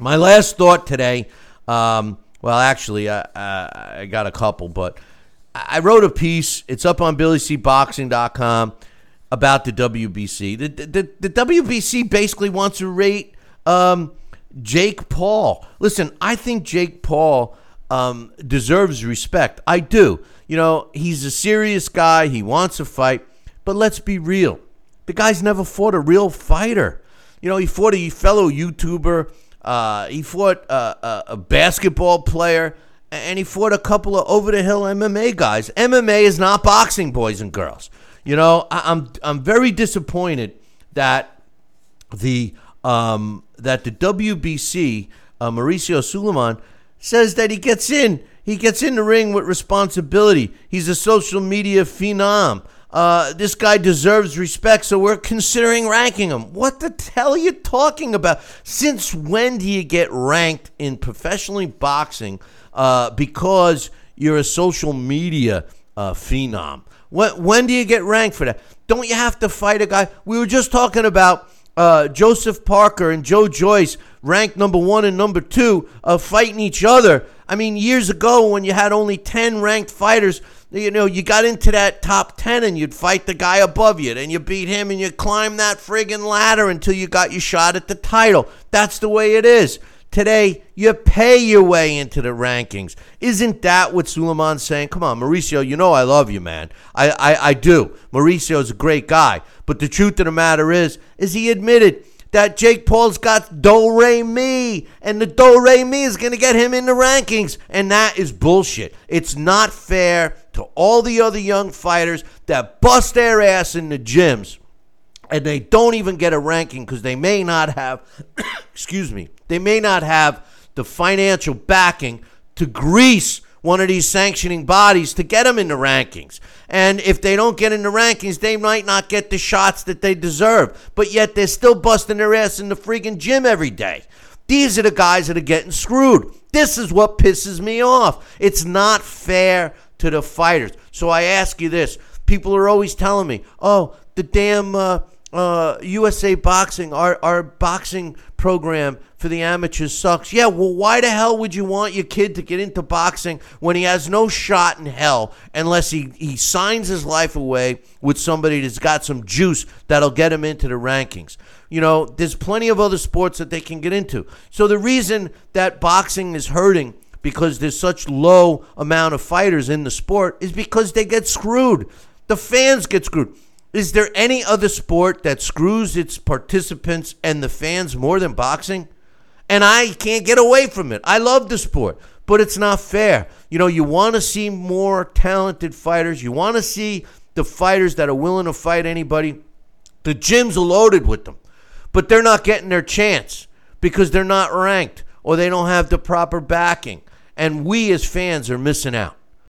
My last thought today. Um, well, actually, I, I, I got a couple, but I wrote a piece. It's up on BillyCBoxing.com about the WBC. The, the, the WBC basically wants to rate um, Jake Paul. Listen, I think Jake Paul um, deserves respect. I do. You know, he's a serious guy. He wants to fight. But let's be real. The guy's never fought a real fighter. You know, he fought a fellow YouTuber. Uh, he fought a, a basketball player. And he fought a couple of over the hill MMA guys. MMA is not boxing, boys and girls. You know, I, am I'm, I'm very disappointed that the um, that the WBC uh, Mauricio Sulaiman says that he gets in. He gets in the ring with responsibility. He's a social media phenom. Uh, this guy deserves respect, so we're considering ranking him. What the hell are you talking about? Since when do you get ranked in professionally boxing uh, because you're a social media uh, phenom? When, when do you get ranked for that? Don't you have to fight a guy? We were just talking about uh, Joseph Parker and Joe Joyce ranked number one and number two of fighting each other. I mean, years ago when you had only 10 ranked fighters, you know, you got into that top 10 and you'd fight the guy above you. Then you beat him and you climb that friggin' ladder until you got your shot at the title. That's the way it is. Today, you pay your way into the rankings. Isn't that what Sulaiman's saying? Come on, Mauricio, you know I love you, man. I, I, I do. Mauricio's a great guy. But the truth of the matter is, is he admitted that Jake Paul's got do re mi, and the do re mi is going to get him in the rankings, and that is bullshit. It's not fair to all the other young fighters that bust their ass in the gyms, and they don't even get a ranking because they may not have, excuse me, they may not have the financial backing to grease one of these sanctioning bodies to get them in the rankings. And if they don't get in the rankings, they might not get the shots that they deserve. But yet they're still busting their ass in the freaking gym every day. These are the guys that are getting screwed. This is what pisses me off. It's not fair to the fighters. So I ask you this people are always telling me, oh, the damn. Uh, uh, USA Boxing, our, our boxing program for the amateurs sucks. Yeah, well, why the hell would you want your kid to get into boxing when he has no shot in hell unless he, he signs his life away with somebody that's got some juice that'll get him into the rankings? You know, there's plenty of other sports that they can get into. So the reason that boxing is hurting because there's such low amount of fighters in the sport is because they get screwed. The fans get screwed. Is there any other sport that screws its participants and the fans more than boxing? And I can't get away from it. I love the sport, but it's not fair. You know, you want to see more talented fighters. You want to see the fighters that are willing to fight anybody. The gyms are loaded with them, but they're not getting their chance because they're not ranked or they don't have the proper backing. And we as fans are missing out.